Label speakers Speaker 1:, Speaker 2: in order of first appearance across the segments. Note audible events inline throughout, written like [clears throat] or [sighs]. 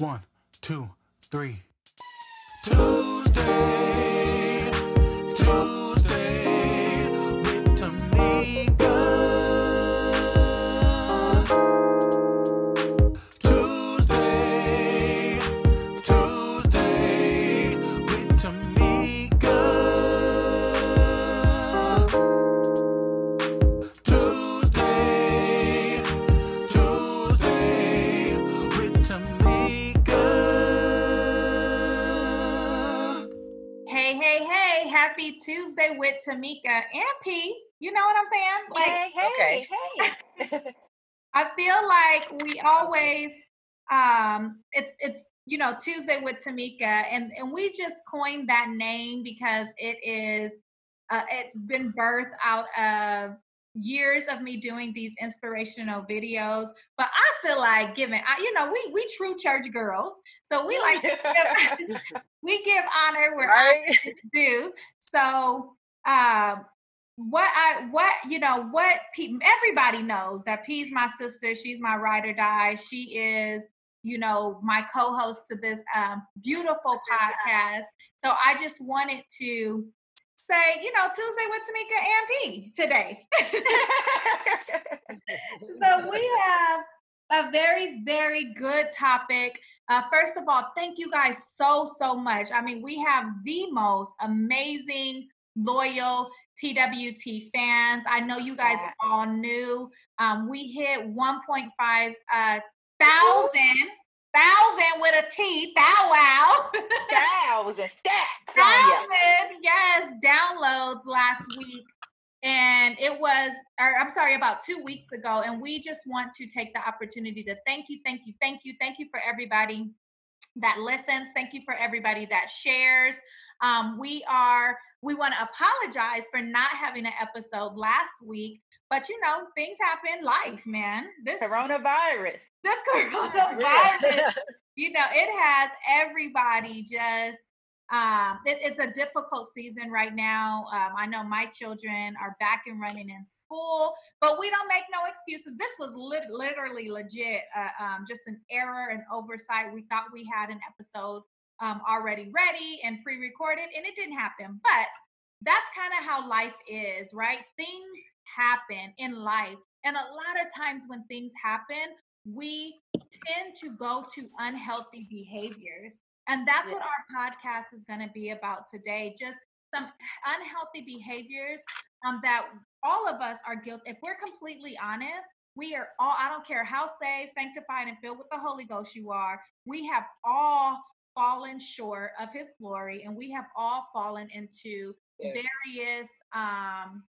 Speaker 1: One, two, three. Tuesday with Tamika
Speaker 2: and P. You know what I'm saying? Like,
Speaker 3: hey, hey,
Speaker 4: okay.
Speaker 3: hey. [laughs]
Speaker 2: I feel like we always um it's it's you know Tuesday with Tamika and and we just coined that name because it is uh, it's been birthed out of years of me doing these inspirational videos but I feel like giving I, you know we we true church girls so we like [laughs] [laughs] we give honor where
Speaker 4: Right?
Speaker 2: honor is. So, um, what I what you know what P, everybody knows that P's my sister. She's my ride or die. She is you know my co-host to this um, beautiful podcast. So I just wanted to say you know Tuesday with Tamika and P today. so we [laughs] have a very very good topic. Uh, first of all thank you guys so so much. I mean we have the most amazing loyal twt fans. I know you guys
Speaker 3: Yeah.
Speaker 2: all knew um, we hit 1.5 uh, thousand thousand with a t thou wow. [laughs]
Speaker 3: Thousand stacks
Speaker 2: thousand yes downloads last week. And it was or i'm sorry about two weeks ago and we just want to take the opportunity to thank you thank you thank you thank you for everybody that listens. Thank you for everybody that shares. Um, we are we want to apologize for not having an episode last week but you know things happen life man. This
Speaker 3: Coronavirus.
Speaker 2: this [laughs] coronavirus [laughs] you know it has everybody just um it, it's a difficult season right now. Um i know my children are back and running in school but we don't make no excuses. This was lit- literally legit uh, um just an error and oversight. We thought we had an episode um already ready and pre-recorded and it didn't happen. But that's kind of how life is right? Things happen in life and a lot of times when things happen we tend to go to unhealthy behaviors. And that's what our podcast is going to be about today. Just some unhealthy behaviors um, that all of us are guilty. If we're completely honest, we are all, I don't care how saved, sanctified, and filled with the Holy Ghost you are, we have all fallen short of his glory and we have all fallen into
Speaker 4: Yes.
Speaker 2: various um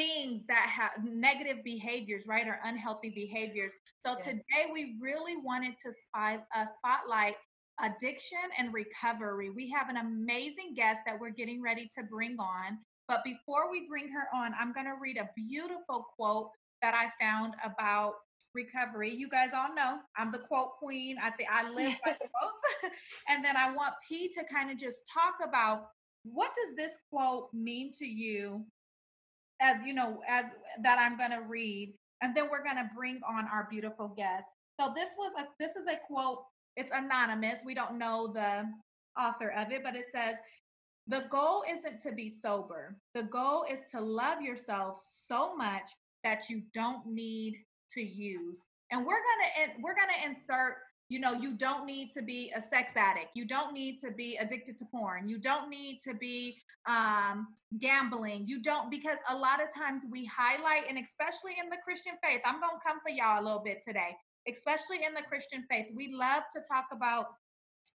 Speaker 2: things that have negative behaviors right or unhealthy behaviors. So
Speaker 4: Yeah.
Speaker 2: today we really wanted to spy, uh, spotlight addiction and recovery. We have an amazing guest that we're getting ready to bring on. But before we bring her on i'm going to read a beautiful quote that i found about recovery. You guys all know i'm the quote queen. I think i live by the [laughs] quotes. [laughs] And then i want p to kind of just talk about what does this quote mean to you as you know as that i'm going to read and then we're going to bring on our beautiful guest. So this was a this is a quote. It's anonymous. We don't know the author of it but it says the goal isn't to be sober. The goal is to love yourself so much that you don't need to use. And we're going to we're going to insert you know you don't need to be a sex addict. You don't need to be addicted to porn. You don't need to be um gambling. You don't because a lot of times we highlight and especially in the christian faith i'm gonna come for y'all a little bit today especially in the christian faith we love to talk about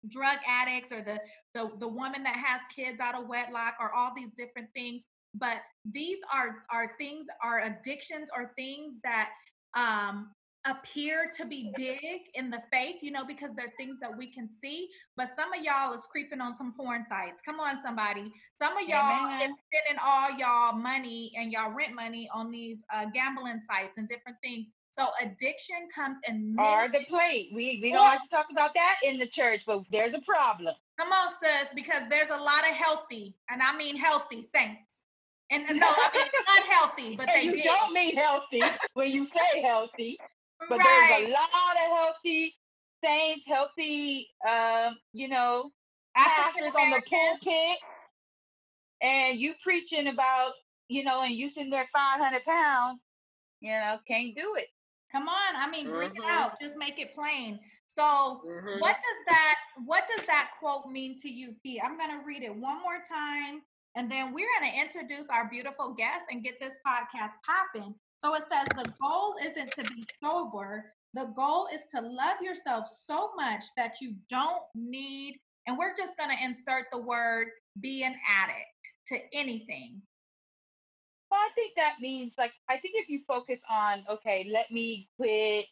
Speaker 2: drug addicts or the the, the woman that has kids out of wedlock or all these different things but these are are things are addictions or things that um appear to be big in the faith, you know, because they're things that we can see. But some of y'all is creeping on some porn sites. Come on, somebody. Some of y'all is spending all y'all money and y'all rent money on these uh, gambling sites and different things. So addiction comes in many.
Speaker 3: Or the plate. We we don't like to talk about that in the church, but there's a problem.
Speaker 2: Come on, sis, because there's a lot of healthy, and I mean healthy saints. And and [laughs] no, I mean unhealthy, but
Speaker 3: and
Speaker 2: they
Speaker 3: you
Speaker 2: big.
Speaker 3: don't mean healthy when you say healthy, but
Speaker 2: right.
Speaker 3: there's a lot of healthy saints, healthy, um, you know,
Speaker 2: African
Speaker 3: pastors on the
Speaker 2: American.
Speaker 3: pulpit, and you preaching about, you know, and you sitting there 500 pounds, you know, can't do it.
Speaker 2: Come on, I mean, bring it
Speaker 4: Mhm.
Speaker 2: out. Just make it plain. So,
Speaker 4: Mhm.
Speaker 2: what does that what does that quote mean to you, P? I'm gonna read it one more time, and then we're gonna introduce our beautiful guest and get this podcast popping. So it says the goal isn't to be sober. The goal is to love yourself so much that you don't need, and we're just gonna insert the word be an addict to anything.
Speaker 3: Well, I think that means like I think if you focus on okay, let me quit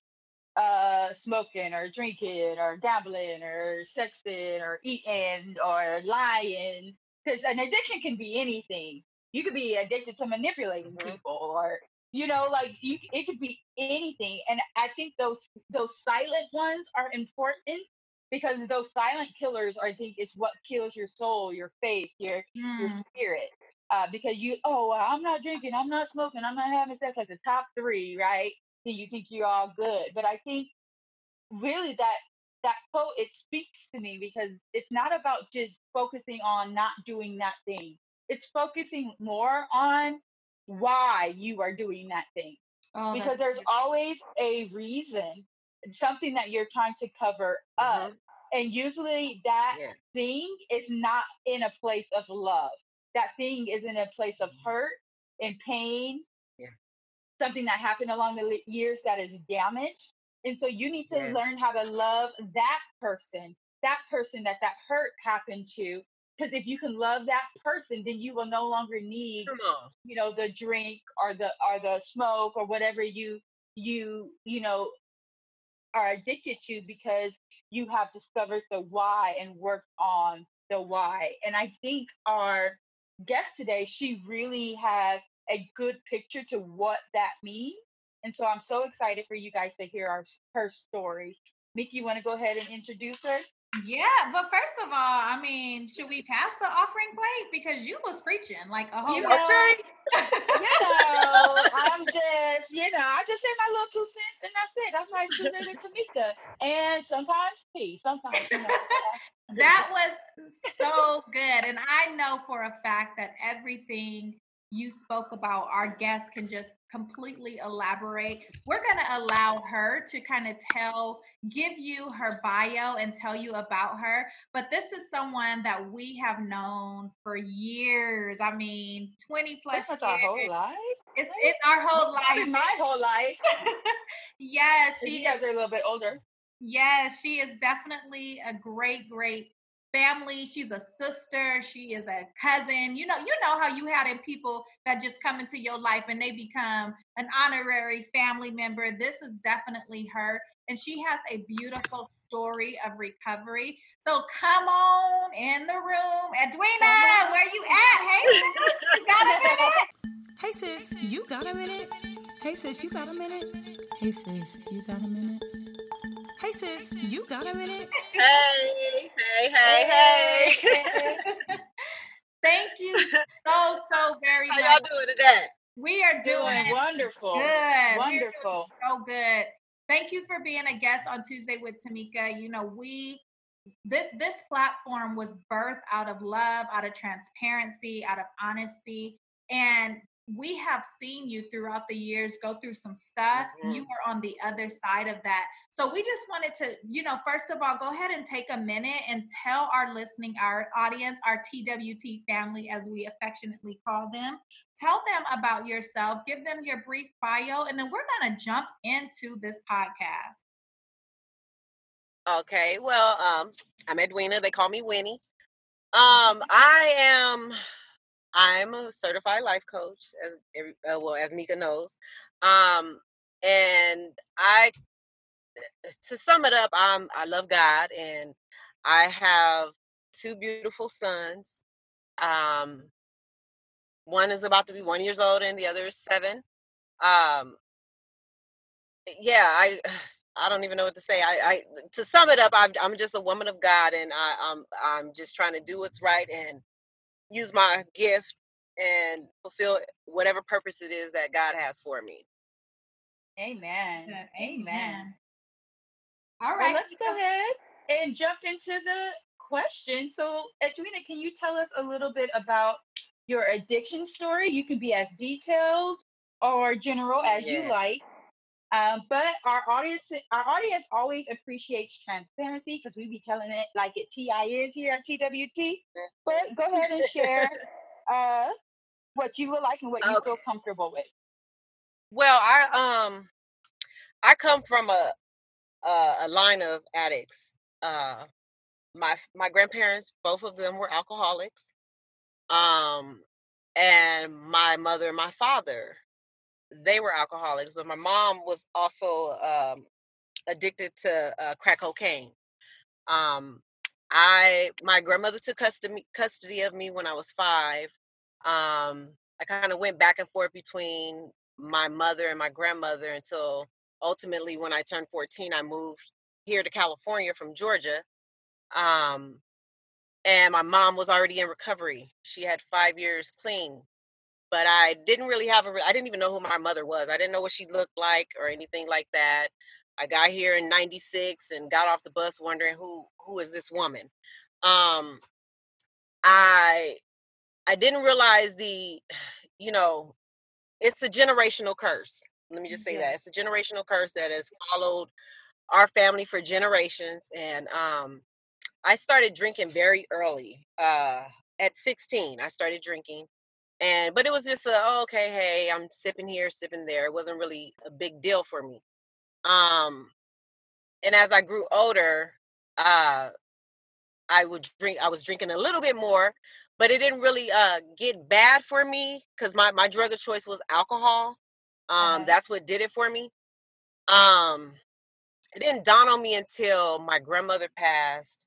Speaker 3: uh smoking or drinking or gambling or sexing or eating or lying because an addiction can be anything. You could be addicted to manipulating people or you know like you it could be anything and I think those those silent ones are important because those silent killers are, I think is what kills your soul, your faith, your your
Speaker 2: Mm,
Speaker 3: spirit. Uh, because you, oh, I'm not drinking, I'm not smoking, I'm not having sex, like the top three, right? Then you think you're all good. But I think really that that quote it speaks to me because it's not about just focusing on not doing that thing. It's focusing more on why you are doing that thing
Speaker 2: oh,
Speaker 3: because there's always a reason, something that you're trying to cover up.
Speaker 4: Mhm.
Speaker 3: And usually that
Speaker 4: Yeah.
Speaker 3: thing is not in a place of love. That thing is in a place of hurt and pain.
Speaker 4: Yeah.
Speaker 3: Something that happened along the years that is damaged. And so you need to
Speaker 4: Yes.
Speaker 3: learn how to love that person, that person that that hurt happened to. Because if you can love that person, then you will no longer need you know the drink or the or the smoke or whatever you you you know are addicted to because you have discovered the why and worked on the why. And i think our guest today she really has a good picture to what that means. And so i'm so excited for you guys to hear our her story. Mickey, you want to go ahead and introduce her
Speaker 2: Yeah, but first of all, I mean, should we pass the offering plate because you was preaching like a whole
Speaker 3: You.
Speaker 4: Okay. [laughs]
Speaker 3: you know, I'm just, you know, I just say my little two cents and that's it. That's my sister Tamika. And sometimes P, sometimes, you know. [laughs]
Speaker 2: that was so good, and I know for a fact that everything you spoke about, our guests can just completely elaborate. We're gonna allow her to kind of tell, give you her bio and tell you about her. But this is someone that we have known for years. I mean, 20 plus years.
Speaker 3: our whole life.
Speaker 2: It's it's our whole life.
Speaker 3: my whole life. [laughs]
Speaker 2: yes,
Speaker 3: 'cause
Speaker 2: she
Speaker 3: You guys
Speaker 2: is.
Speaker 3: are a little bit older.
Speaker 2: Yes, she is definitely a great, great family. She's a sister. She is a cousin. You know, you know how you had in people that just come into your life and they become an honorary family member. This is definitely her, and she has a beautiful story of recovery. So come on in the room, Edwina. Where you at? Hey, sis, you got a minute?
Speaker 5: Hey sis, you got a minute? Hey sis, you got a minute? Hey sis, you got a minute? Hey sis, you got a minute?
Speaker 4: Hey, hey, hey, hey. [laughs]
Speaker 2: Thank you so so very much.
Speaker 4: How y'all doing today?
Speaker 2: We are
Speaker 3: Doing
Speaker 2: doing
Speaker 3: wonderful.
Speaker 2: good. We doing
Speaker 3: Wonderful.
Speaker 2: so good. Thank you for being a guest on Tuesday with Tamika. You know, we this this platform was birthed out of love, out of transparency, out of honesty, and we have seen you throughout the years go through some stuff.
Speaker 4: Mhm.
Speaker 2: You were on the other side of that. So we just wanted to, you know, first of all, go ahead and take a minute and tell our listening, our audience, our TWT family, as we affectionately call them, tell them about yourself, give them your brief bio, and then we're going to jump into this podcast.
Speaker 4: Okay, well, um, I'm Edwina. They call me Winnie. Um, I am, I'm a certified life coach, as every, uh, well as Mika knows. Um, and I, to sum it up, I'm I love God, and I have two beautiful sons. Um, one is about to be one years old, and the other is seven. Um, yeah, I [sighs] I don't even know what to say. I, I to sum it up, I'm I'm just a woman of God, and I, I'm I'm just trying to do what's right and use my gift and fulfill whatever purpose it is that God has for me.
Speaker 3: Amen. Amen.
Speaker 2: All right, Well,
Speaker 3: let's go ahead and jump into the question. So, Edwina, can you tell us a little bit about your addiction story? You can be as detailed or general as you like. Um, but our audience, our audience always appreciates transparency because we be telling it like it TI is here at TWT. But go ahead and share [laughs] uh, what you would like and what you
Speaker 4: Okay.
Speaker 3: feel comfortable with.
Speaker 4: Well, I um I come from a a, a line of addicts. Uh my my grandparents, both of them were alcoholics. Um and my mother and my father, they were alcoholics, but my mom was also um addicted to uh, crack cocaine. Um I my grandmother took custody custody of me when I was 5. Um I kind of went back and forth between my mother and my grandmother until ultimately when I turned 14 I moved here to California from Georgia. Um and my mom was already in recovery. She had 5 years clean. But I didn't really have a. I didn't even know who my mother was. I didn't know what she looked like or anything like that. I got here in 96 and got off the bus wondering who who is this woman. Um I I didn't realize the [sighs] you know, it's a generational curse. Let me just say
Speaker 3: Yeah.
Speaker 4: that. It's a generational curse that has followed our family for generations and um I started drinking very early. Uh at 16 I started drinking and but it was just a oh, okay, hey, I'm sipping here, sipping there. It wasn't really a big deal for me. Um and as I grew older, uh I would drink I was drinking a little bit more, but it didn't really uh get bad for me cuz my my drug of choice was alcohol. Um
Speaker 3: Uh-huh.
Speaker 4: that's what did it for me. Um it didn't dawn on me until my grandmother passed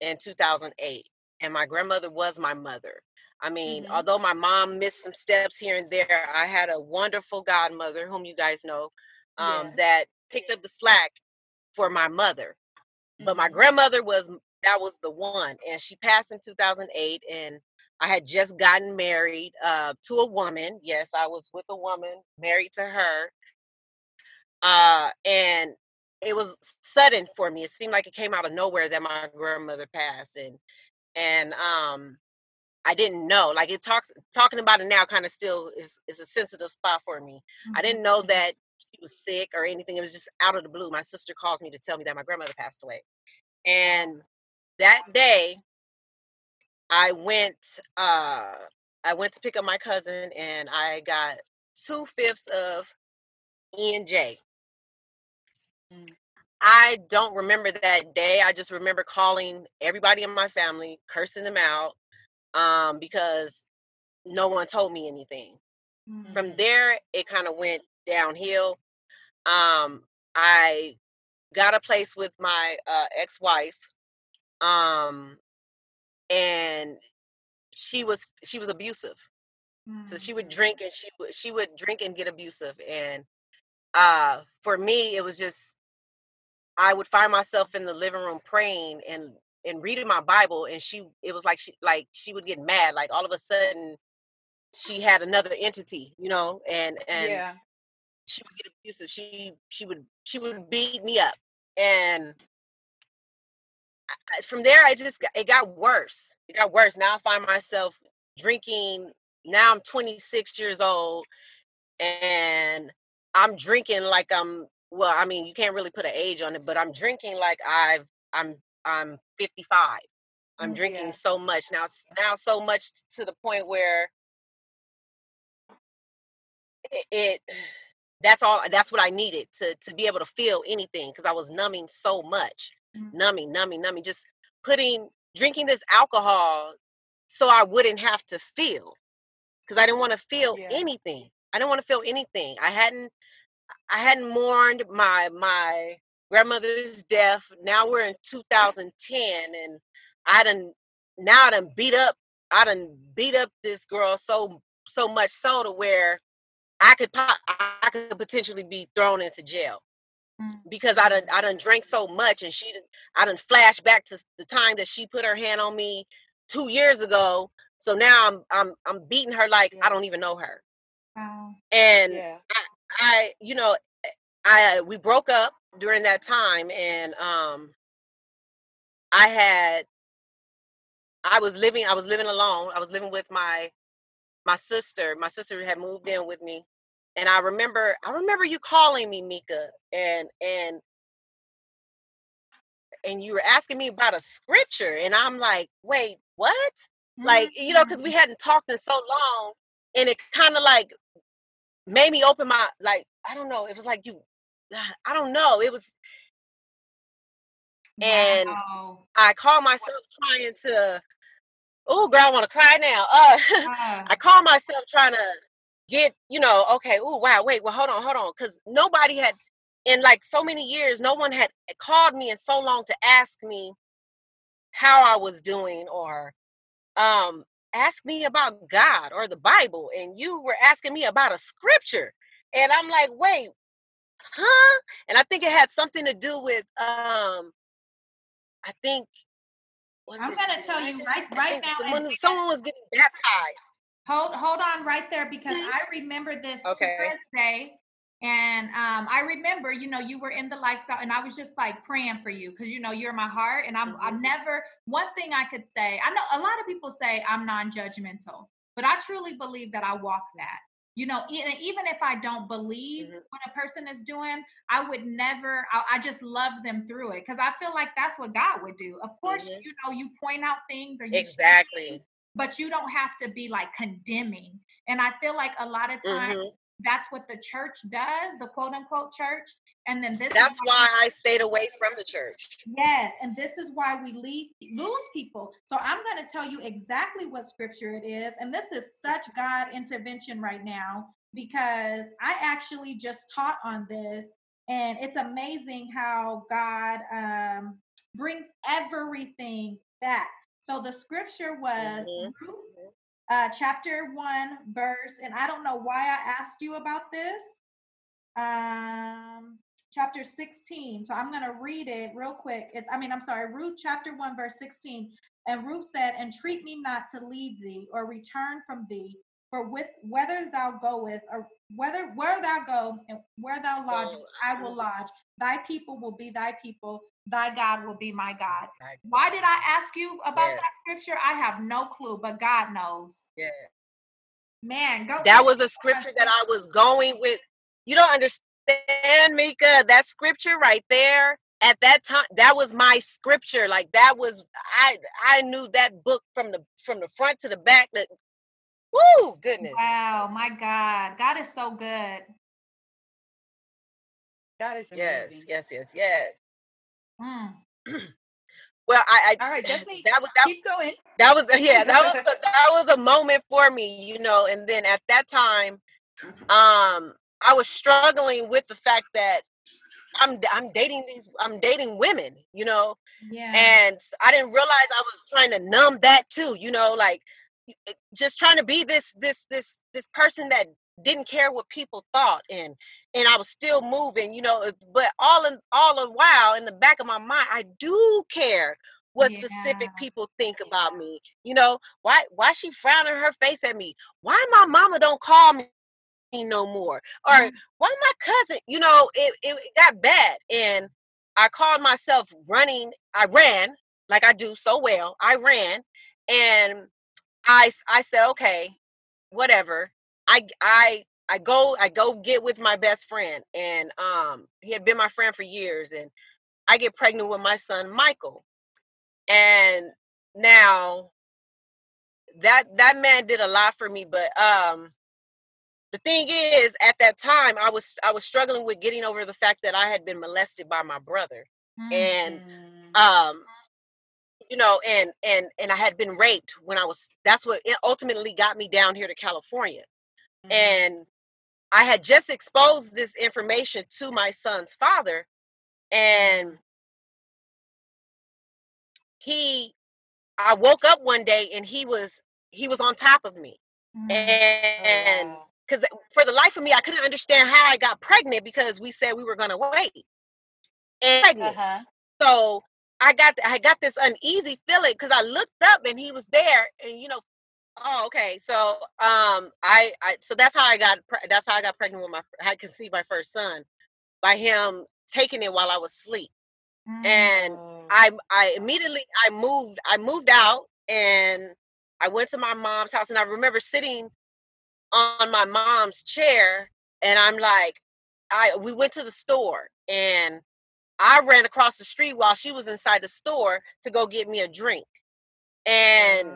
Speaker 4: in 2008 and my grandmother was my mother. I mean,
Speaker 3: Mhm.
Speaker 4: although my mom missed some steps here and there, I had a wonderful godmother whom you guys know um
Speaker 3: Yeah.
Speaker 4: that picked up the slack for my mother but my
Speaker 3: Mhm.
Speaker 4: grandmother was that was the one and she passed in 2008 and i had just gotten married uh, to a woman yes i was with a woman married to her uh, and it was sudden for me it seemed like it came out of nowhere that my grandmother passed and and um i didn't know like it talks talking about it now kind of still is is a sensitive spot for me I
Speaker 2: Mhm.
Speaker 4: didn't know that she was sick or anything. It was just out of the blue. My sister called me to tell me that my grandmother passed away. And that day I went uh I went to pick up my cousin and I got two fifths of E and J.
Speaker 3: Mm.
Speaker 4: I don't remember that day. I just remember calling everybody in my family, cursing them out, um, because no one told me anything.
Speaker 2: Mhm.
Speaker 4: From
Speaker 3: Mhm.
Speaker 4: there, it kind of went downhill. Um, I got a place with my uh, ex-wife um and she was she was abusive so she would
Speaker 3: Mhm.
Speaker 4: drink and she would she would drink and get abusive and uh for me it was just i would find myself in the living room praying and and reading my bible and she it was like she like she would get mad like all of a sudden she had another entity you know and and
Speaker 3: Yeah.
Speaker 4: she would get abusive she she would she would beat me up and I- from there I just got, it got worse. It got worse. Now I find myself drinking. Now I'm 26 years old and I'm drinking like I'm well, I mean, you can't really put an age on it, but I'm drinking like I've I'm I'm 55. I'm
Speaker 2: Mm,
Speaker 4: drinking
Speaker 3: Yeah.
Speaker 4: so much now now so much to the point where it, it [sighs] that's all that's what I needed to to be able to feel anything because I was numbing so much.
Speaker 2: Mhm.
Speaker 4: Numbing, numbing, numbing, just putting drinking this alcohol so I wouldn't have to feel because I didn't want to feel
Speaker 3: Yeah.
Speaker 4: anything. I didn't want to feel anything. I hadn't I hadn't mourned my my grandmother's death. Now we're in 2010 and I done now I done beat up I done beat up this girl so so much so to where I could pop, I could potentially be thrown into jail
Speaker 2: Mm.
Speaker 4: because I done. I done drank so much and she I done flash back to the time that she put her hand on me two years ago. So now I'm I'm I'm beating her like I don't even know her.
Speaker 2: Wow.
Speaker 4: And
Speaker 3: Yeah.
Speaker 4: I, I you know I we broke up during that time, and um, I had I was living I was living alone. I was living with my my sister. My sister had moved in with me, and I remember I remember you calling me, Mika, and and and you were asking me about a scripture, and I'm like, wait, what? Like you know, because we
Speaker 2: Mhm.
Speaker 4: hadn't talked in so long, and it kind of like made me open my like I don't know. It was like you, I don't know. It was and
Speaker 2: Wow.
Speaker 4: I call myself trying to. Oh, girl, I want to cry now. Uh, [laughs] I call myself trying to get, you know, okay. Oh, wow. Wait. Well, hold on, hold on, because nobody had, in like so many years, no one had called me in so long to ask me how I was doing or um ask me about God or the Bible, and you were asking me about a scripture, and I'm like, wait, huh? And I think it had something to do with um, I think
Speaker 2: I'm gonna tell you right right now,
Speaker 4: someone
Speaker 2: Edwina.
Speaker 4: someone was getting baptized.
Speaker 2: Hold hold on right there because
Speaker 3: Mhm.
Speaker 2: I remember this
Speaker 4: Okay.
Speaker 2: clear as day. And um, I remember, you know, you were in the lifestyle, and I was just like praying for you because you know you're my heart. And I'm I
Speaker 4: Mhm.
Speaker 2: never one thing I could say. I know a lot of people say I'm non-judgmental, but I truly believe that I walk that. You know, even if I don't believe
Speaker 4: Mhm.
Speaker 2: what a person is doing, I would never. I, I just love them through it because I feel like that's what God would do. Of course,
Speaker 4: Mhm.
Speaker 2: you know, you point out things or you
Speaker 4: Exactly.
Speaker 2: but you don't have to be like condemning. And I feel like a lot of times
Speaker 4: Mhm.
Speaker 2: That's what the church does, the quote unquote church. And then this
Speaker 4: That's
Speaker 2: why,
Speaker 4: I stayed away from the church.
Speaker 2: yes, and this is why we leave lose people. So I'm going to tell you exactly what scripture it is, and this is such God intervention right now because I actually just taught on this, and it's amazing how God um, brings everything back. So the scripture was
Speaker 4: Mhm.
Speaker 2: Ruth uh, chapter one, verse, and I don't know why I asked you about this. Um, chapter 16. So I'm going to read it real quick. It's, I mean, I'm sorry, Ruth chapter 1, verse 16. And Ruth said, Entreat me not to leave thee or return from thee, for with whether thou goest or whether where thou go and where thou lodge, I will lodge. Thy people will be thy people, thy God will be my God. Why did I ask you about
Speaker 4: Yes.
Speaker 2: that scripture? I have no clue, but God knows.
Speaker 4: yeah.
Speaker 2: Man, go.
Speaker 4: That was a scripture that I was going with. You don't understand, Mika. That scripture right there at that time, that was my scripture. Like that was I I knew that book from the from the front to the back. That woo goodness.
Speaker 2: Wow, my God. God is so good.
Speaker 3: That is
Speaker 4: Yes,
Speaker 3: amazing.
Speaker 4: yes, yes, yes.
Speaker 2: Mm. [clears throat]
Speaker 4: Well, I, I
Speaker 3: All right, definitely
Speaker 4: that was that
Speaker 3: keep going.
Speaker 4: that was yeah that was [laughs] a, that was a moment for me you know and then at that time um i was struggling with the fact that i'm i'm dating these i'm dating women you know
Speaker 2: Yeah.
Speaker 4: and i didn't realize i was trying to numb that too you know like y- it- just trying to be this this this this person that didn't care what people thought and and i was still moving you know but all in all the while in the back of my mind i do care what specific people think about me you know? Why why she frowning her face at me? Why my mama don't call me no more? Or
Speaker 2: Mm.
Speaker 4: why my cousin you know it it got bad and i called myself running i ran like i do so well i ran and i i said okay whatever i i i go i go get with my best friend and um he had been my friend for years and i get pregnant with my son michael and now that that man did a lot for me but um the thing is at that time i was i was struggling with getting over the fact that i had been molested by my brother
Speaker 2: Mm.
Speaker 4: and
Speaker 3: Mm.
Speaker 4: um you know and and and i had been raped when i was that's what it ultimately got me down here to california
Speaker 3: Mhm.
Speaker 4: and i had just exposed this information to my son's father and he i woke up one day and he was he was on top of me
Speaker 2: Mm.
Speaker 4: and
Speaker 3: Oh,
Speaker 4: because for the life of me i couldn't understand how i got pregnant because we said we were going to wait and pregnant
Speaker 3: Uh-huh.
Speaker 4: so i got i got this uneasy feeling because i looked up and he was there and you know oh okay so um i i so that's how i got that's how i got pregnant with my i conceived my first son by him taking it while I was asleep. And
Speaker 3: Oh.
Speaker 4: I I immediately I moved I moved out and I went to my mom's house and I remember sitting on my mom's chair and I'm like I we went to the store and I ran across the street while she was inside the store to go get me a drink. And.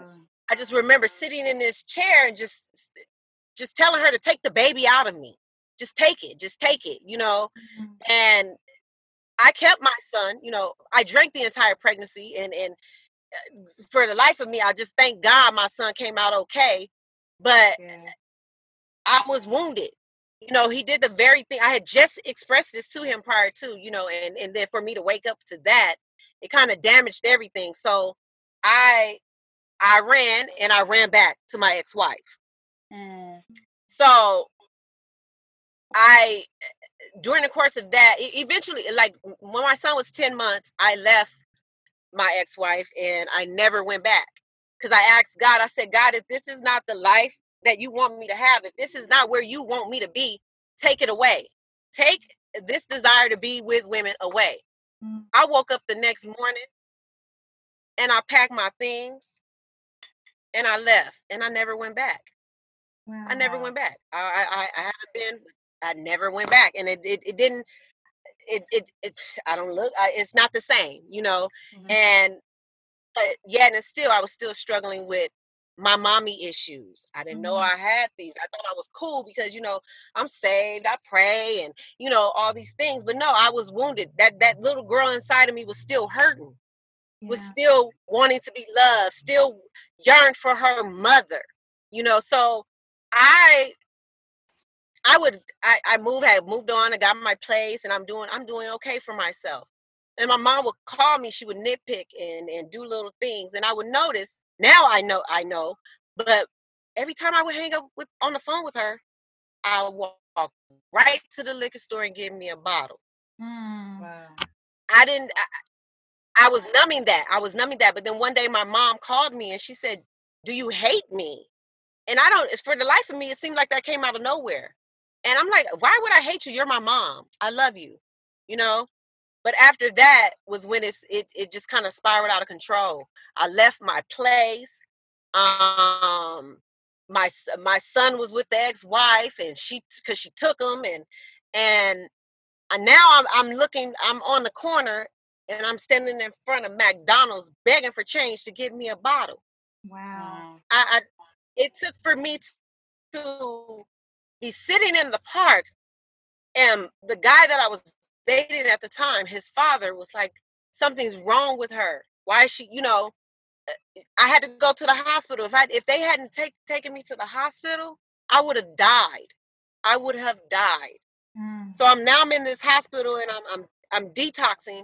Speaker 4: I just remember sitting in this chair and just just telling her to take the baby out of me. Just take it, just take it, you know.
Speaker 2: Mhm.
Speaker 4: And I kept my son, you know, I drank the entire pregnancy and and uh, for the life of me, I just thank God my son came out okay. But
Speaker 3: Yeah.
Speaker 4: I was wounded. You know, he did the very thing I had just expressed this to him prior to, you know, and and then for me to wake up to that, it kind of damaged everything. So I I ran and I ran back to my ex-wife.
Speaker 3: Mm.
Speaker 4: So I during the course of that, eventually like when my son was 10 months, I left my ex-wife and I never went back. Cuz I asked God, I said, God, if this is not the life that you want me to have, if this is not where you want me to be, take it away. Take this desire to be with women away.
Speaker 2: Mm.
Speaker 4: I woke up the next morning and I packed my things and I left and I never went back. I never went back. I I, I haven't been. I never went back, and it it, it didn't. It it it's. I don't look. I, it's not the same, you know.
Speaker 3: Mhm.
Speaker 4: And but yet and still, I was still struggling with my mommy issues. I didn't know
Speaker 2: Mhm.
Speaker 4: I had these. I thought I was cool because you know I'm saved. I pray, and you know all these things. But no, I was wounded. That that little girl inside of me was still hurting. Was still wanting to be loved. Still yearned for her mother. You know. So I I would I, I moved, I moved on, I got my place and I'm doing I'm doing okay for myself. And my mom would call me, she would nitpick and, and do little things. And I would notice, now I know I know, but every time I would hang up with on the phone with her, I would walk right to the liquor store and give me a bottle.
Speaker 2: Mm.
Speaker 3: Wow.
Speaker 4: I didn't I, I was numbing that. I was numbing that. But then one day my mom called me and she said, Do you hate me? And I don't, for the life of me, it seemed like that came out of nowhere. And I'm like, why would I hate you? You're my mom. I love you, you know? But after that was when it's it it just kind of spiraled out of control. I left my place. Um my my son was with the ex-wife and she because she took him and and uh, now I'm I'm looking I'm on the corner and I'm standing in front of McDonald's begging for change to give me a bottle.
Speaker 2: Wow.
Speaker 3: Wow.
Speaker 4: I, I it took for me to be sitting in the park and the guy that I was dating at the time, his father was like, something's wrong with her. Why is she, you know, uh, I had to go to the hospital. If I if they hadn't take, taken me to the hospital, I would have died. I would have died.
Speaker 2: Mm.
Speaker 4: So I'm now I'm in this hospital and I'm I'm I'm detoxing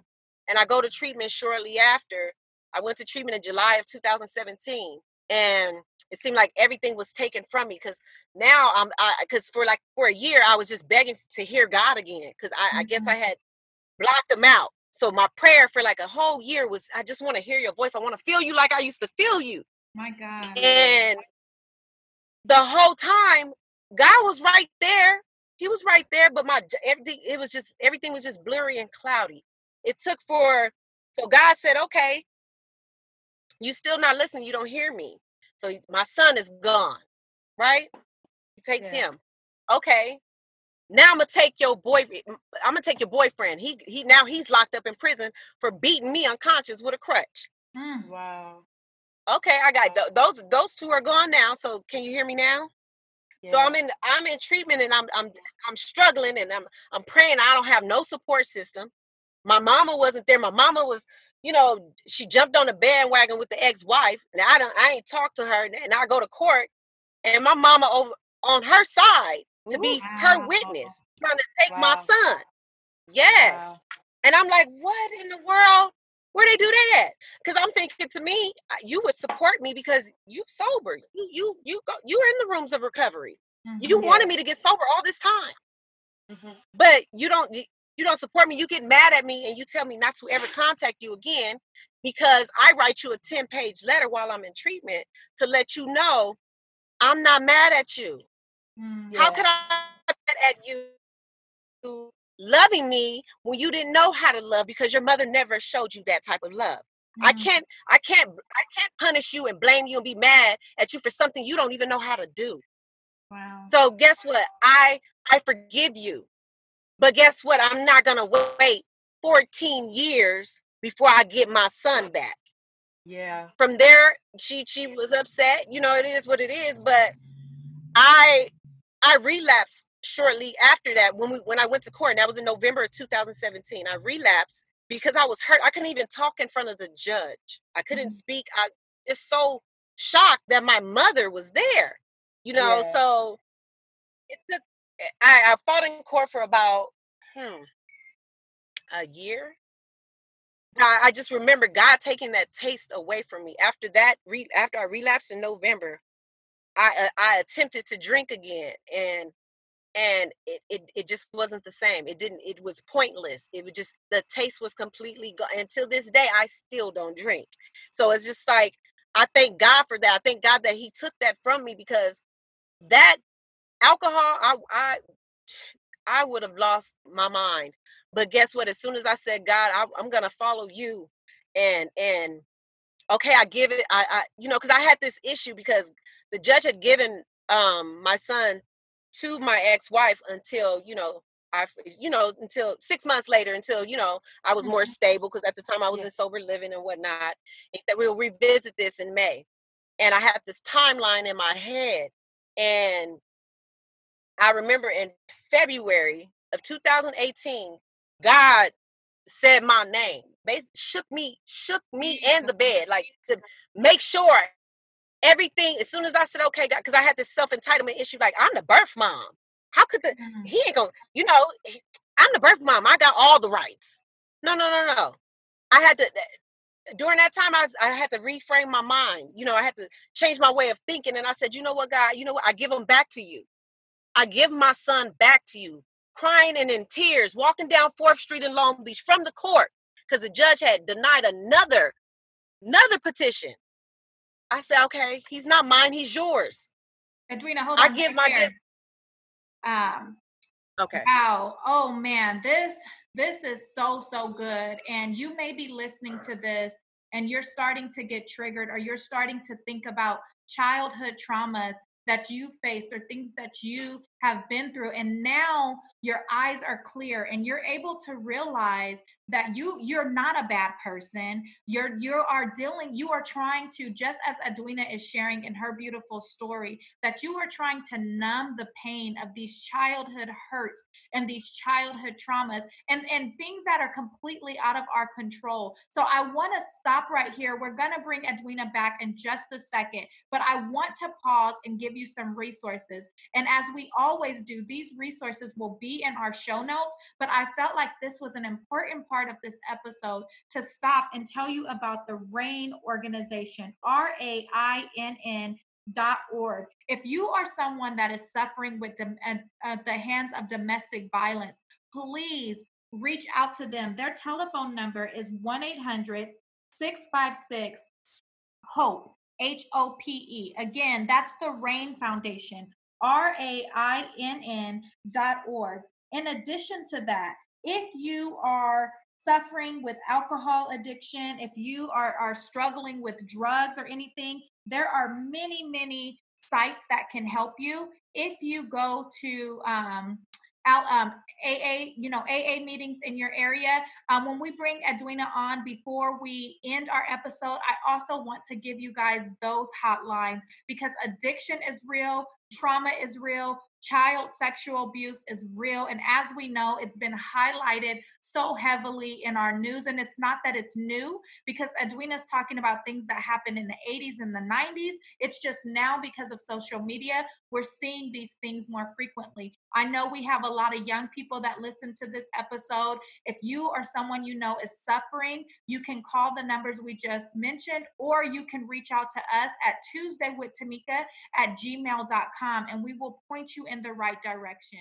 Speaker 4: and I go to treatment shortly after. I went to treatment in July of 2017 and it seemed like everything was taken from me because now I'm I because for like for a year I was just begging to hear God again because I, I guess I mm-hmm. had blocked him out. So my prayer for like a whole year was I just want to hear your voice. I want to feel you like I used to feel you.
Speaker 2: My God.
Speaker 4: And the whole time, God was right there. He was right there, but my everything it was just everything was just blurry and cloudy. It took for so God said, "Okay, you still not listening. You don't hear me. So my son is gone, right? He takes
Speaker 3: Yeah.
Speaker 4: him. Okay, now I'm gonna take your boyfriend. I'm gonna take your boyfriend. He he now he's locked up in prison for beating me unconscious with a crutch.
Speaker 2: Mm.
Speaker 3: Wow.
Speaker 4: Okay, I got th- those. Those two are gone now. So can you hear me now? So I'm in I'm in treatment and I'm I'm I'm struggling and I'm I'm praying. I don't have no support system. My mama wasn't there. My mama was, you know, she jumped on the bandwagon with the ex-wife. And I don't I ain't talked to her. And I go to court and my mama over on her side to be her witness, trying to take my son. Yes.
Speaker 3: Wow.
Speaker 4: And I'm like, what in the world? Where they do that? Because I'm thinking to me, you would support me because you sober. You you you go You're in the rooms of recovery. You
Speaker 2: Mhm.
Speaker 4: wanted me to get sober all this time,
Speaker 3: Mhm.
Speaker 4: but you don't you don't support me. You get mad at me and you tell me not to ever contact you again because I write you a 10 page letter while I'm in treatment to let you know I'm not mad at you.
Speaker 2: Mm.
Speaker 4: How
Speaker 3: Yeah.
Speaker 4: could I be mad at you loving me when you didn't know how to love because your mother never showed you that type of love. I
Speaker 2: Mhm.
Speaker 4: can't I can't I can't punish you and blame you and be mad at you for something you don't even know how to do.
Speaker 2: Wow.
Speaker 4: So guess what? I I forgive you. But guess what? I'm not going to wait 14 years before I get my son back.
Speaker 3: Yeah.
Speaker 4: From there she she was upset. You know, it is what it is, but I I relapsed shortly after that when we when I went to court. And that was in November of 2017. I relapsed because I was hurt. I couldn't even talk in front of the judge. I couldn't
Speaker 2: Mhm.
Speaker 4: speak. I just so shocked that my mother was there. You know,
Speaker 3: Yeah.
Speaker 4: so it took I, I fought in court for about hmm, a year. I, I just remember God taking that taste away from me. After that, re, after I relapsed in November, I uh, I attempted to drink again, and and it, it it just wasn't the same. It didn't. It was pointless. It was just the taste was completely gone. Until this day, I still don't drink. So it's just like I thank God for that. I thank God that He took that from me because that alcohol, I I I would have lost my mind. But guess what? As soon as I said, God, I, I'm gonna follow you, and and okay, I give it. I, I you know, because I had this issue because the judge had given um my son to my ex-wife until you know I you know until six months later until you know I was more
Speaker 2: Mhm.
Speaker 4: stable because at the time I was
Speaker 3: Yeah.
Speaker 4: in sober living and whatnot. Said we'll revisit this in May, and I had this timeline in my head, and I remember in February of 2018, God said my name, bas- shook me, shook me and the bed, like to make sure everything. As soon as I said, "Okay, God," because I had this self entitlement issue, like I'm the birth mom. How could the
Speaker 2: Mhm.
Speaker 4: he ain't gonna, you know, he- I'm the birth mom. I got all the rights. No, no, no, no. I had to during that time. I was, I had to reframe my mind. You know, I had to change my way of thinking, and I said, you know what, God, you know what, I give him back to you. I give my son back to you, crying and in tears, walking down Fourth Street in Long Beach from the court because the judge had denied another another petition. I said, okay, he's not mine, he's yours.
Speaker 2: Edwina, hold on.
Speaker 4: I give
Speaker 2: right
Speaker 4: my gift.
Speaker 2: Um,
Speaker 4: Okay.
Speaker 2: Wow. Oh man, this this is so so good and you may be listening to this and you're starting to get triggered or you're starting to think about childhood traumas that you faced or things that you have been through and now your eyes are clear and you're able to realize that you you're not a bad person. You're you are dealing you are trying to just as Edwina is sharing in her beautiful story that you are trying to numb the pain of these childhood hurts and these childhood traumas and and things that are completely out of our control. So i want to stop right here. We're going to bring edwina back in just a second but i want to pause and give you some resources. And as we always do these resources will be in our show notes but i felt like this was an important part of this episode to stop and tell you about the RAINN organization r-a-i-n-n dot org. If you are someone that is suffering with dom- at uh, the hands of domestic violence, please reach out to them. Their telephone number is 1 800 656 HOPE, H O P E. Again, that's the RAINN Foundation, R A I N N dot org. In addition to that, if you are suffering with alcohol addiction, if you are, are struggling with drugs or anything, there are many, many sites that can help you. If you go to um, out, um, AA, you know, AA meetings in your area. Um, when we bring Edwina on before we end our episode, I also want to give you guys those hotlines because addiction is real, trauma is real, child sexual abuse is real. And as we know, it's been highlighted so heavily in our news. And it's not that it's new because Edwina's talking about things that happened in the 80s and the 90s. It's just now because of social media, we're seeing these things more frequently. I know we have a lot of young people that listen to this episode. If you or someone you know is suffering, you can call the numbers we just mentioned, or you can reach out to us at Tuesday with Tamika at gmail.com and we will point you in the right direction.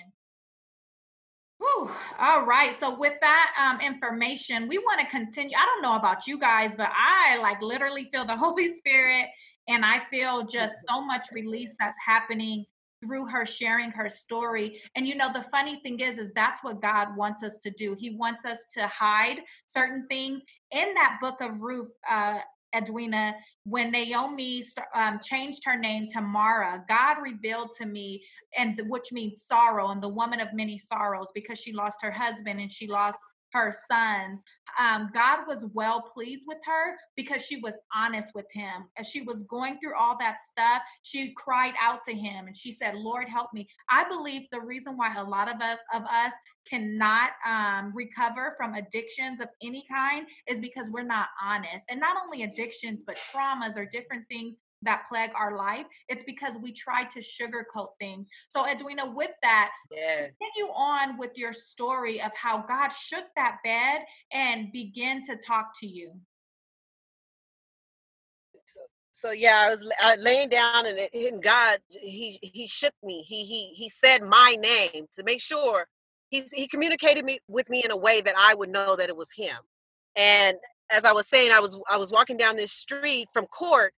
Speaker 2: Whew. All right. So with that um, information, we want to continue. I don't know about you guys, but I like literally feel the [laughs] Holy Spirit and I feel just so much release that's happening through her sharing her story. And you know, the funny thing is, is that's what God wants us to do. He wants us to hide certain things. In that book of Ruth, uh, Edwina, when Naomi um, changed her name to Mara, God revealed to me, and which means sorrow, and the woman of many sorrows, because she lost her husband and she lost her sons. Um, God was well pleased with her because she was honest with him. As she was going through all that stuff, she cried out to him and she said, Lord, help me. I believe the reason why a lot of us, of us cannot um, recover from addictions of any kind is because we're not honest. And not only addictions, but traumas or different things that plague our life. It's because we try to sugarcoat things. So, Edwina, with that,
Speaker 4: Yeah.
Speaker 2: continue on with your story of how God shook that bed and began to talk to you.
Speaker 4: So, so yeah, I was uh, laying down and, and God, he he shook me. He he he said my name to make sure he he communicated me with me in a way that I would know that it was him. And as I was saying, I was I was walking down this street from court,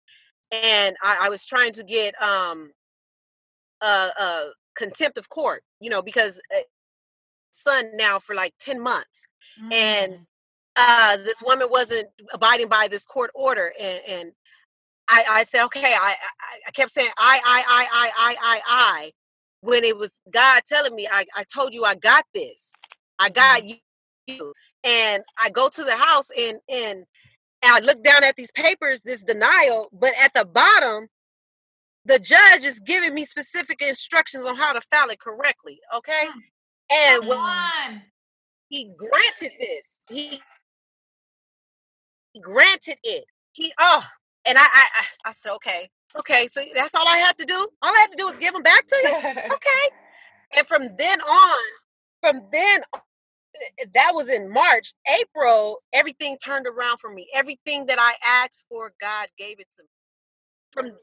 Speaker 4: and I, I was trying to get um a, a contempt of court, you know, because uh, son now for like ten months and
Speaker 2: Mm.
Speaker 4: uh this woman wasn't abiding by this court order and and i i said okay i i, I kept saying i i i i i i i when it was god telling me i i told you i got this i got you and i go to the house and and and i look down at these papers this denial but at the bottom the judge is giving me specific instructions on how to file it correctly okay and when he granted this. He granted it. He oh, and I I I, I said okay, okay. So that's all I had to do. All I had to do was give them back to you. [laughs] Okay. And from then on, from then on, Eh, that was in March, April. Everything turned around for me. Everything that I asked for, God gave it to me. From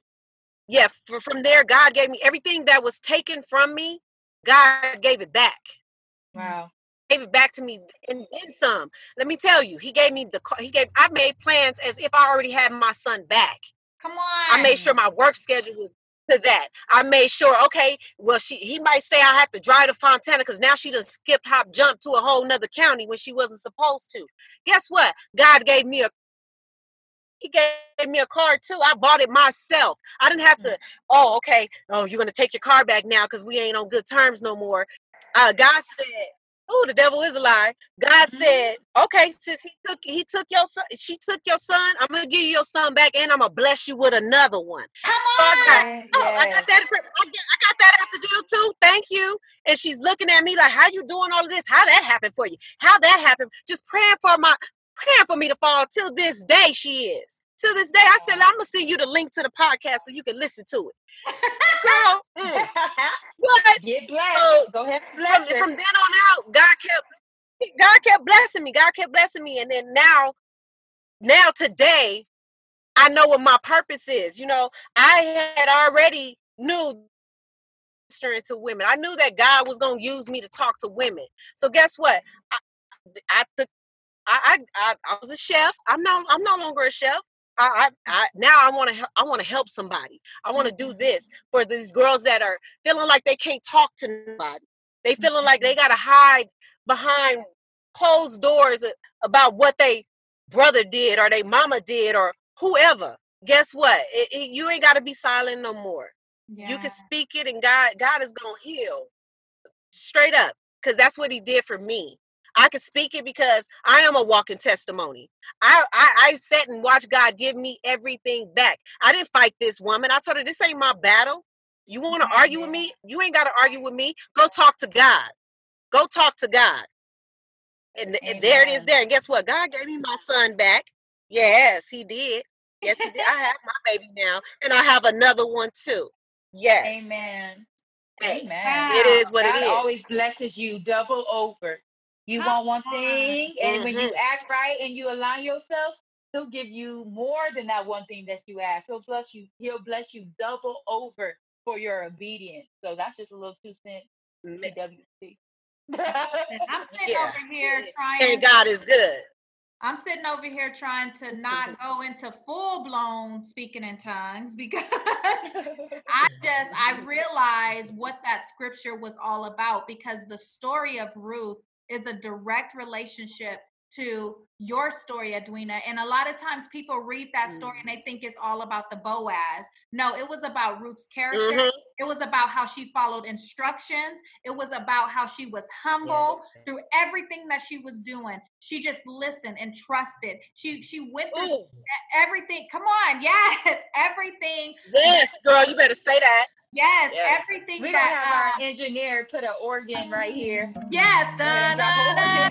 Speaker 4: yeah, for, from there, God gave me everything that was taken from me. God gave it back
Speaker 3: wow.
Speaker 4: gave it back to me and then some. Let me tell you, he gave me the. He gave. I made plans as if I already had my son back.
Speaker 2: Come on.
Speaker 4: I made sure my work schedule was to that. I made sure. Okay, well, she he might say I have to drive to Fontana because now she done skipped, hop, jump to a whole nother county when she wasn't supposed to. Guess what? God gave me a. He gave me a car too. I bought it myself. I didn't have to. Oh, okay. Oh, you're gonna take your car back now because we ain't on good terms no more. Uh, God said, "Oh, the devil is a lie." God
Speaker 2: Mhm.
Speaker 4: said, "Okay, since he took he took your son, she took your son. I'm gonna give you your son back, and I'm gonna bless you with another one."
Speaker 2: Come
Speaker 4: So I got,
Speaker 2: on.
Speaker 4: oh, I got that. I got, I got that out the deal too. Thank you. And she's looking at me like, "How you doing all of this? How that happened for you? How that happened? Just praying for my, praying for me to fall. Till this day, she is. Till this day, I said, "I'm gonna send you the link to the podcast so you can listen to it." Girl, [laughs] mm, what?
Speaker 3: Get blessed.
Speaker 4: So,
Speaker 3: Go ahead
Speaker 4: from,
Speaker 3: bless her.
Speaker 4: from then on out, God kept God kept blessing me. God kept blessing me. And then now, now today, I know what my purpose is. You know, I had already knew ministering to women. I knew that God was gonna use me to talk to women. So guess what? I I took I I, I, I was a chef. I'm no I'm no longer a chef. I, I, I now I want to I want to help somebody. I want to do this mm-hmm. for these girls that are feeling like they can't talk to nobody. They feeling like they mm-hmm. gotta hide behind closed doors about what they brother did or they mama did or whoever. Guess what? It, it- you ain't gotta be silent no more. You can speak it, and God God is gonna heal straight up because that's what He did for me. I can speak it because I am a walking testimony. I, I I sat and watched God give me everything back. I didn't fight this woman. I told her this ain't my battle. You want to
Speaker 2: mm-hmm,
Speaker 4: argue with me? You ain't got to argue with me. Go talk to God. Go talk to God. And, and there it is there. And guess what? God gave me my son back. Yes, he did. Yes, he did. I have my baby now, and I have another one too. Yes.
Speaker 3: Amen. Amen.
Speaker 4: it
Speaker 2: Wow.
Speaker 4: is what it
Speaker 3: God
Speaker 4: is.
Speaker 3: always blesses you double over. You
Speaker 2: Come
Speaker 3: want one
Speaker 2: on.
Speaker 3: thing, and when you
Speaker 4: Mhm.
Speaker 3: act right and you align yourself, He'll give you more than that one thing that you ask. He'll bless you. He'll bless you double over for your obedience. So that's just a little two cent
Speaker 4: Ma-
Speaker 3: PWC.
Speaker 2: I'm [laughs] sitting
Speaker 4: Yeah.
Speaker 2: over here trying.
Speaker 4: And
Speaker 2: trying.
Speaker 4: God is good.
Speaker 2: I'm sitting over here trying to not go into full blown speaking in tongues because [laughs] I just I [laughs] realized what that scripture was all about because the story of Ruth is a direct relationship to your story, Edwina. And a lot of times people read that story and they think it's all about the Boaz. No, it was about Ruth's character.
Speaker 4: Mhm.
Speaker 2: It was about how she followed instructions. It was about how she was humble through everything that she was doing. She just listened and trusted. She she went through
Speaker 4: Ooh,
Speaker 2: everything. Come on, yes, everything.
Speaker 4: yes, girl, you better say that.
Speaker 2: Yes,
Speaker 4: Yes.
Speaker 2: everything
Speaker 3: We're
Speaker 2: that.
Speaker 3: gonna have
Speaker 2: uh,
Speaker 3: our engineer put an organ right here.
Speaker 2: Yes,
Speaker 3: Yeah,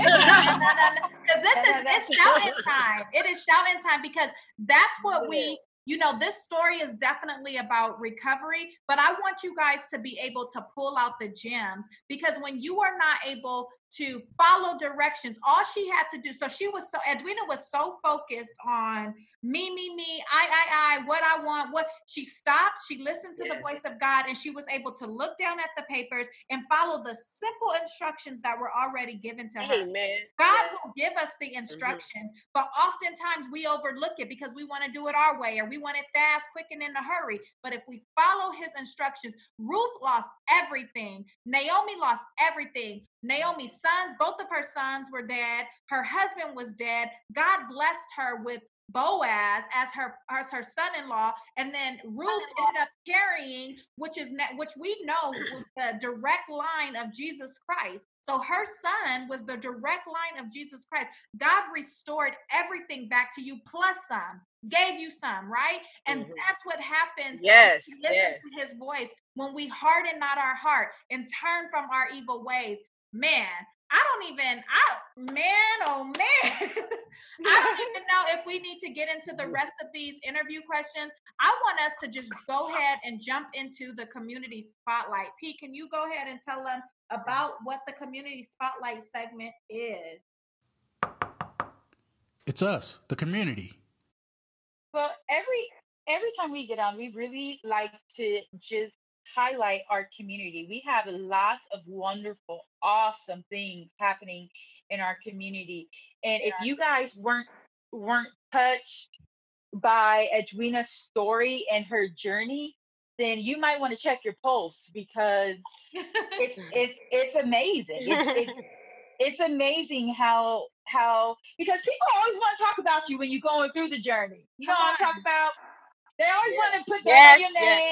Speaker 2: because this is it's [laughs] shouting time. It is shouting time because that's what we, you know, this story is definitely about recovery. But I want you guys to be able to pull out the gems because when you are not able to follow directions, all she had to do. So she was so Edwina was so focused on me, me, me, I, I, I, what I want, what she stopped. She listened to the voice of God, and she was able to look down at the papers and follow the simple instructions that were already given to her.
Speaker 4: Amen.
Speaker 2: God
Speaker 4: Yes.
Speaker 2: will give us the mm-hmm. instructions, but oftentimes we overlook it because we want to do it our way or we want it fast, quick, and in a hurry. But if we follow his instructions, Ruth lost everything. Naomi lost everything. Naomi's sons, both of her sons were dead. Her husband was dead. God blessed her with Boaz as her as her son-in-law, and then Ruth ended up carrying, which is which we know was the direct line of Jesus Christ. So her son was the direct line of Jesus Christ. God restored everything back to you, plus some, gave you some, right? And
Speaker 4: Mhm.
Speaker 2: that's what happens.
Speaker 4: Yes,
Speaker 2: we listen
Speaker 4: yes.
Speaker 2: to His voice when we harden not our heart and turn from our evil ways. Man, I don't even. I man, oh man, [laughs] I don't even know if we need to get into the rest of these interview questions. I want us to just go ahead and jump into the community spotlight. Pete, can you go ahead and tell them about what the community spotlight segment is?
Speaker 6: It's us, the community.
Speaker 3: Well, every every time we get on, we really like to just highlight our community. We have lots of wonderful, awesome things happening in our community. And if you guys weren't weren't touched by Edwina's story and her journey, then you might want to check your pulse because it's [laughs] it's it's amazing. It's it's [laughs] it's amazing how how because people always want to talk about you when you're going through the journey. You know what I'm talking about? They always want to put
Speaker 4: Yes,
Speaker 3: your
Speaker 4: yes.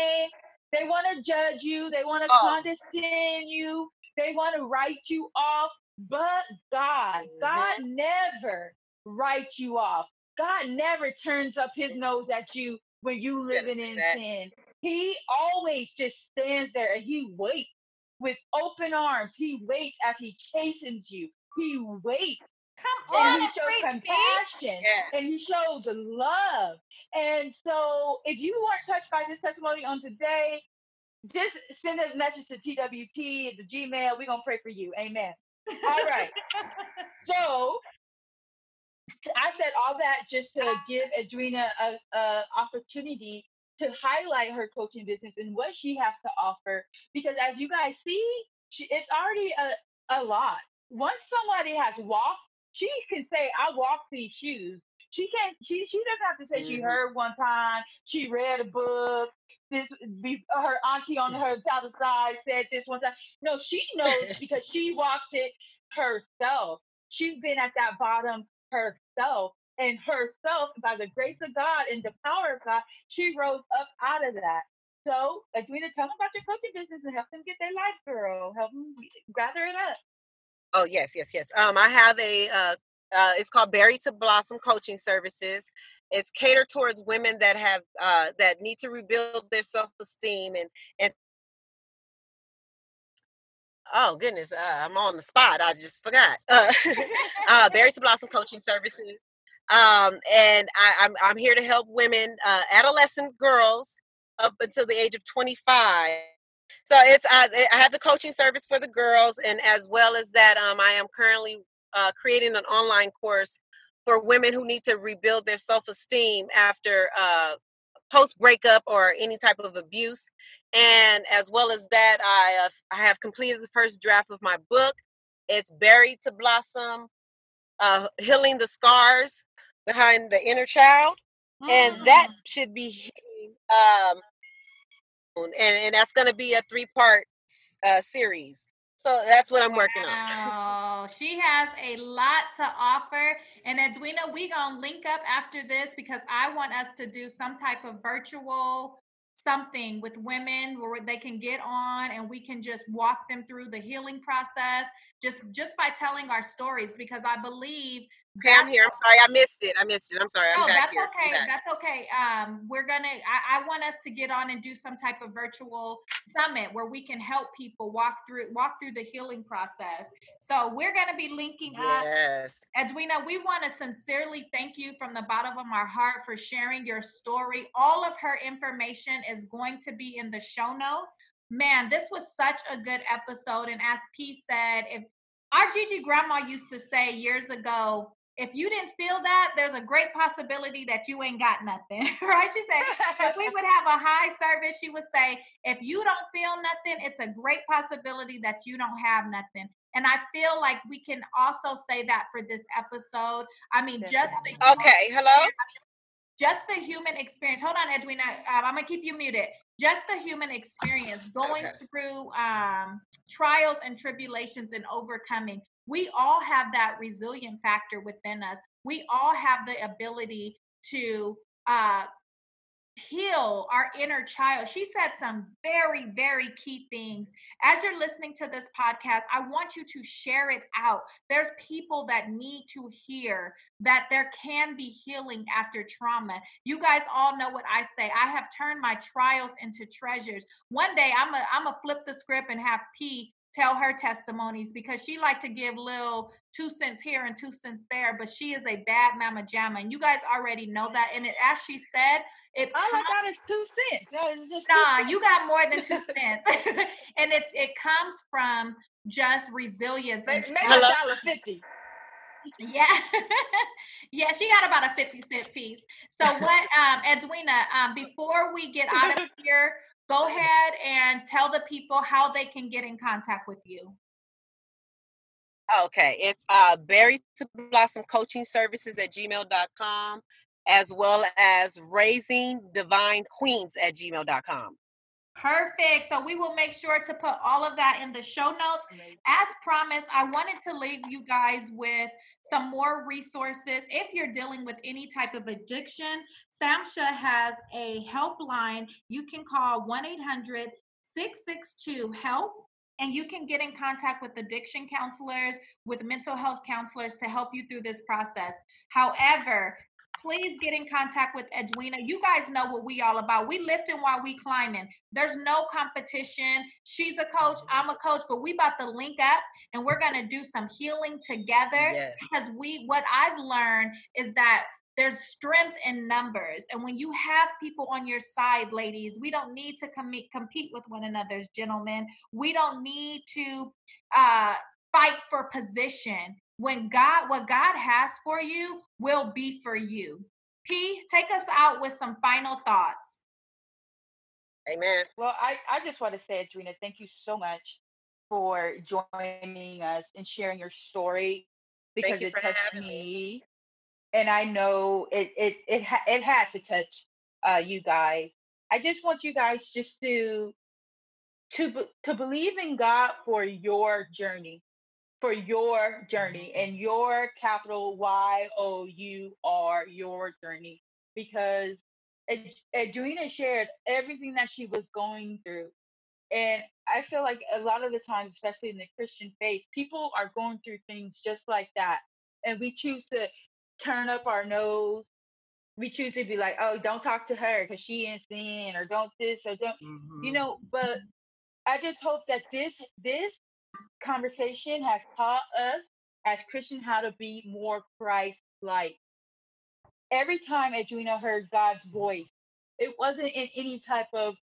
Speaker 3: Name. They want to judge you. They want to
Speaker 4: Oh.
Speaker 3: condescend you. They want to write you off. But God, mm-hmm. God never writes you off. God never turns up his nose at you when you
Speaker 4: better
Speaker 3: living
Speaker 4: say
Speaker 3: in
Speaker 4: that.
Speaker 3: sin. He always just stands there and he waits with open arms. He waits as he chastens you. He waits
Speaker 2: Come on, and
Speaker 3: he shows compassion
Speaker 4: Yes.
Speaker 3: and he shows love. And so, if you weren't touched by this testimony on today, just send a message to TWT the Gmail. We're gonna pray for you. Amen. All right. So I said all that just to give Edwina a opportunity to highlight her coaching business and what she has to offer. Because as you guys see, she, it's already a, a lot. Once somebody has walked, she can say, "I walked these shoes." She can't. She she doesn't have to say she
Speaker 4: Mhm.
Speaker 3: heard one time. She read a book. This be, her auntie on her other side said this one time. No, she knows [laughs] because she walked it herself. She's been at that bottom herself. And herself, by the grace of God and the power of God, she rose up out of that. So, Edwina, tell them about your coaching business and help them get their life, girl. Help them gather it up.
Speaker 4: Oh yes, yes, yes. Um, I have a. Uh, uh, it's called Berry to Blossom Coaching Services. It's catered towards women that have uh, that need to rebuild their self esteem and and. Oh goodness, uh, I'm on the spot. I just forgot. Uh, [laughs] uh, Berry to Blossom Coaching Services, um, and I, I'm I'm here to help women, uh, adolescent girls, up until the age of 25 so it's I, I have the coaching service for the girls and as well as that um, i am currently uh, creating an online course for women who need to rebuild their self-esteem after uh, post breakup or any type of abuse and as well as that i uh, i have completed the first draft of my book it's buried to blossom uh, healing the scars behind the inner child, and that
Speaker 2: Mm.
Speaker 4: should be hitting, um, and and that's going to be a three part uh, series. So that's what I'm working on.
Speaker 2: Wow, she has a lot to offer. And Edwina, we gonna link up after this because I want us to do some type of virtual something with women where they can get on and we can just walk them through the healing process just just by telling our stories because I believe
Speaker 4: Okay, I'm here. I'm sorry, I missed it. I missed it. I'm sorry. I'm
Speaker 2: no, that's
Speaker 4: here.
Speaker 2: Okay. That's okay. Um, we're gonna. I, I want us to get on and do some type of virtual summit where we can help people walk through walk through the healing process. So we're gonna be linking up.
Speaker 4: Yes.
Speaker 2: Edwina, we want to sincerely thank you from the bottom of our heart for sharing your story. All of her information is going to be in the show notes. Man, this was such a good episode. And as P said, if our Gigi grandma used to say years ago, if you didn't feel that, there's a great possibility that you ain't got nothing, [laughs] right? She said, if we would have a high service, she would say, if you don't feel nothing, it's a great possibility that you don't have nothing. And I feel like we can also say that for this episode. I mean, just the human
Speaker 4: Okay. Hello.
Speaker 2: Just the human experience. Hold on, Edwina. Um, I'm gonna keep you muted. Just the human experience, going
Speaker 4: Okay.
Speaker 2: through um, trials and tribulations and overcoming. We all have that resilient factor within us. We all have the ability to uh, heal our inner child. She said some very, very key things. As you're listening to this podcast, I want you to share it out. There's people that need to hear that there can be healing after trauma. You guys all know what I say. I have turned my trials into treasures. One day I'm a I'm a flip the script and have P tell her testimonies because she like to give little two cents here and two cents there, but she is a bad mama jamma. And you guys already know that. And it, as she said, it
Speaker 3: All I
Speaker 2: comes
Speaker 3: got is two cents. No, it's just two
Speaker 2: Nah,
Speaker 3: cents.
Speaker 2: you got more than two [laughs] cents. [laughs] and it's it comes from just resilience and
Speaker 3: Maybe, maybe a
Speaker 4: Hello?
Speaker 3: dollar fifty.
Speaker 2: yeah. [laughs] yeah, she got about a 50 cent piece. So what um Edwina, um before we get out of here, go ahead and tell the people how they can get in contact with you.
Speaker 4: Okay, it's uh berry to blossom coaching services at gmail.com as well as raising divine queens at gmail.com.
Speaker 2: Perfect. So we will make sure to put all of that in the show notes. As promised, I wanted to leave you guys with some more resources. If you're dealing with any type of addiction, SAMHSA has a helpline. You can call 1 800 662 HELP. And you can get in contact with addiction counselors, with mental health counselors to help you through this process. However, please get in contact with Edwina. You guys know what we all about. We lifting while we climbing. There's no competition. She's a coach, I'm a coach, but we about to link up and we're gonna do some healing together
Speaker 4: Yes.
Speaker 2: because we what I've learned is that there's strength in numbers. And when you have people on your side, ladies, we don't need to com- compete with one another's gentlemen. We don't need to uh, fight for position. When God, what God has for you will be for you. P, take us out with some final thoughts.
Speaker 4: Amen.
Speaker 3: Well, I, I just want to say, Adrena, thank you so much for joining us and sharing your story because
Speaker 4: you
Speaker 3: it touched
Speaker 4: me.
Speaker 3: me, and I know it it it ha- it had to touch uh, you guys. I just want you guys just to to to believe in God for your journey, for your journey, and your capital Y O U R your journey, because Ad- Adrena shared everything that she was going through. And I feel like a lot of the times, especially in the Christian faith, people are going through things just like that. And we choose to turn up our nose. We choose to be like, oh, don't talk to her because she in sin, or don't this, or don't, you mm-hmm. know. But I just hope that this this conversation has taught us as Christians how to be more Christ-like. Every time Edwina heard God's voice, it wasn't in any type of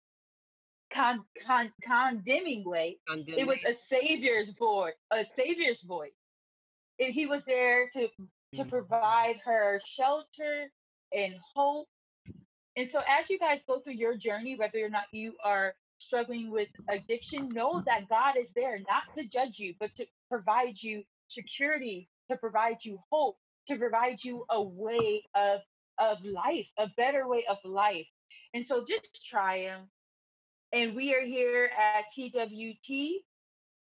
Speaker 3: con, con, condemning way. It was a savior's voice, a savior's voice. And he was there to to mm. provide her shelter and hope. And so as you guys go through your journey, whether or not you are struggling with addiction, know that God is there not to judge you, but to provide you security to provide you hope, to provide you a way of of life, a better way of life. And so just try them. And we are here at TWT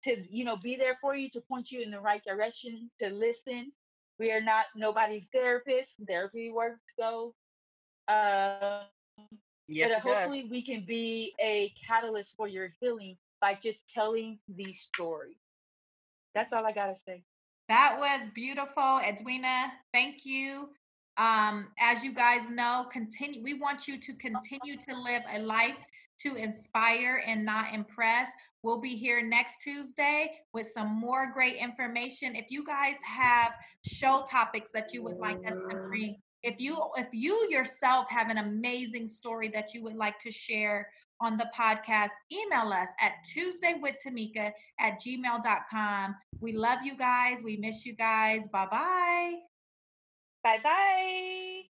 Speaker 3: to, you know, be there for you, to point you in the right direction, to listen. We are not nobody's therapist. Therapy works though. Um,
Speaker 4: Yes,
Speaker 3: but uh,
Speaker 4: it does.
Speaker 3: hopefully we can be a catalyst for your healing by just telling these stories. That's all I gotta say.
Speaker 2: That was beautiful, Edwina. Thank you. Um, as you guys know, continue. We want you to continue to live a life to inspire and not impress. We'll be here next Tuesday with some more great information. If you guys have show topics that you would like us to bring, if you if you yourself have an amazing story that you would like to share on the podcast, email us at Tuesday with Tamika at gmail.com. We love you guys. We miss you guys. Bye bye.
Speaker 3: Bye bye.